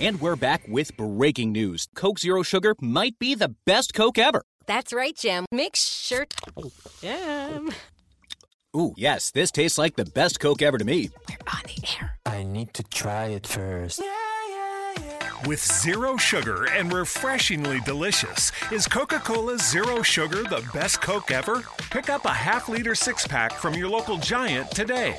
And we're back with breaking news. Coke Zero Sugar might be the best Coke ever. That's right, Jim. Make sure. Jim. Ooh, yes, this tastes like the best Coke ever to me. We're on the air. I need to try it first. With zero sugar and refreshingly delicious, is Coca Cola Zero Sugar the best Coke ever? Pick up a half liter six pack from your local giant today.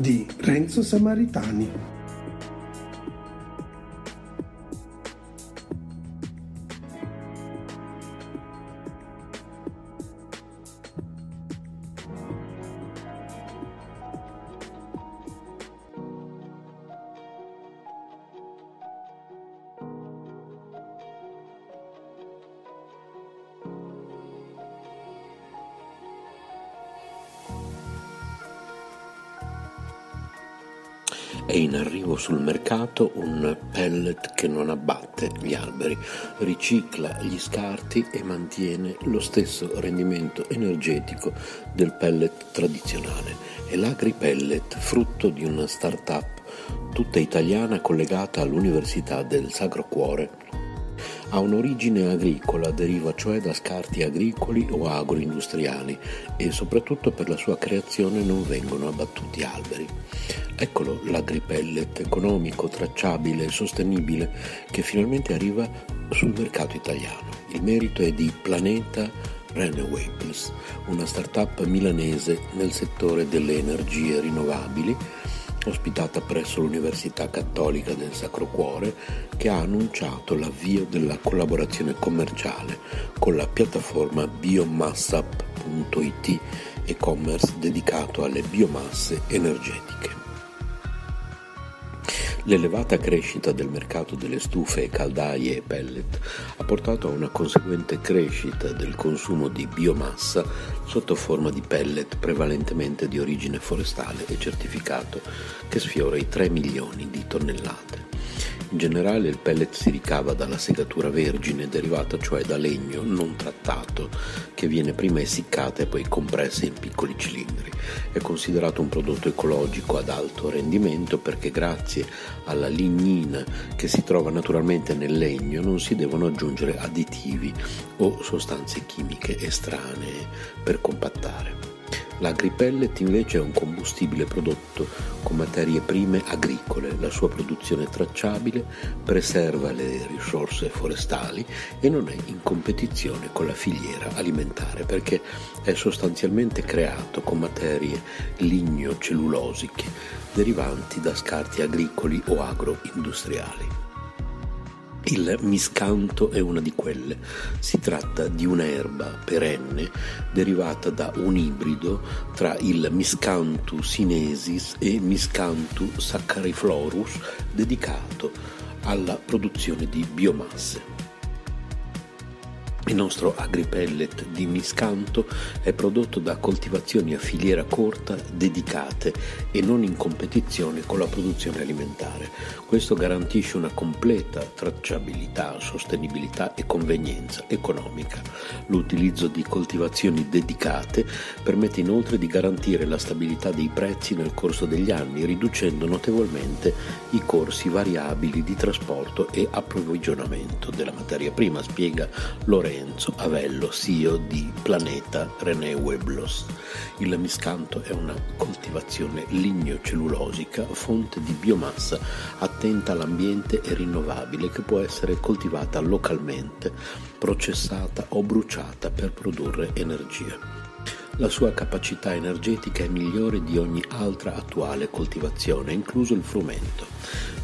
Di Renzo Samaritani. È in arrivo sul mercato un pellet che non abbatte gli alberi, ricicla gli scarti e mantiene lo stesso rendimento energetico del pellet tradizionale. È l'AgriPellet, frutto di una start-up tutta italiana collegata all'Università del Sacro Cuore. Ha un'origine agricola, deriva cioè da scarti agricoli o agroindustriali e soprattutto per la sua creazione non vengono abbattuti alberi. Eccolo l'agripellet economico, tracciabile e sostenibile che finalmente arriva sul mercato italiano. Il merito è di Planeta Renewables, una start-up milanese nel settore delle energie rinnovabili ospitata presso l'Università Cattolica del Sacro Cuore, che ha annunciato l'avvio della collaborazione commerciale con la piattaforma biomassap.it e-commerce dedicato alle biomasse energetiche. L'elevata crescita del mercato delle stufe, caldaie e pellet ha portato a una conseguente crescita del consumo di biomassa sotto forma di pellet prevalentemente di origine forestale e certificato che sfiora i 3 milioni di tonnellate. In generale il pellet si ricava dalla segatura vergine derivata cioè da legno non trattato che viene prima essiccata e poi compressa in piccoli cilindri. È considerato un prodotto ecologico ad alto rendimento perché grazie alla lignina che si trova naturalmente nel legno non si devono aggiungere additivi o sostanze chimiche estranee per compattare. L'agripellet invece è un combustibile prodotto con materie prime agricole, la sua produzione è tracciabile, preserva le risorse forestali e non è in competizione con la filiera alimentare perché è sostanzialmente creato con materie ligno-cellulosiche derivanti da scarti agricoli o agroindustriali. Il miscanto è una di quelle. Si tratta di un'erba perenne derivata da un ibrido tra il Miscanthus sinesis e Miscanthus saccariflorus dedicato alla produzione di biomasse. Il nostro agripellet di miscanto è prodotto da coltivazioni a filiera corta dedicate e non in competizione con la produzione alimentare. Questo garantisce una completa tracciabilità, sostenibilità e convenienza economica. L'utilizzo di coltivazioni dedicate permette inoltre di garantire la stabilità dei prezzi nel corso degli anni, riducendo notevolmente i corsi variabili di trasporto e approvvigionamento della materia prima, spiega Lorenzo Avello, CEO di Planeta Renewables. Il miscanto è una coltivazione ligno-cellulosica, fonte di biomassa attenta all'ambiente e rinnovabile che può essere coltivata localmente, processata o bruciata per produrre energia. La sua capacità energetica è migliore di ogni altra attuale coltivazione, incluso il frumento.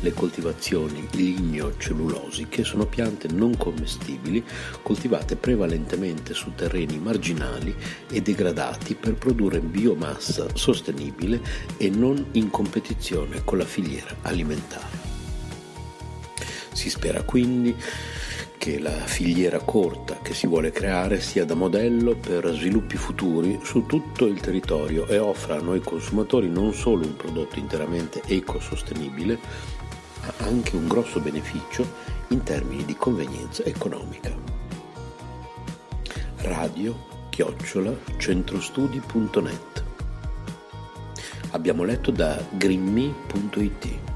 Le coltivazioni ligno-cellulosiche sono piante non commestibili coltivate prevalentemente su terreni marginali e degradati per produrre biomassa sostenibile e non in competizione con la filiera alimentare. Si spera quindi che la filiera corta che si vuole creare sia da modello per sviluppi futuri su tutto il territorio e offra a noi consumatori non solo un prodotto interamente ecosostenibile, ma anche un grosso beneficio in termini di convenienza economica. Radio chiocciola centrostudi.net Abbiamo letto da greenme.it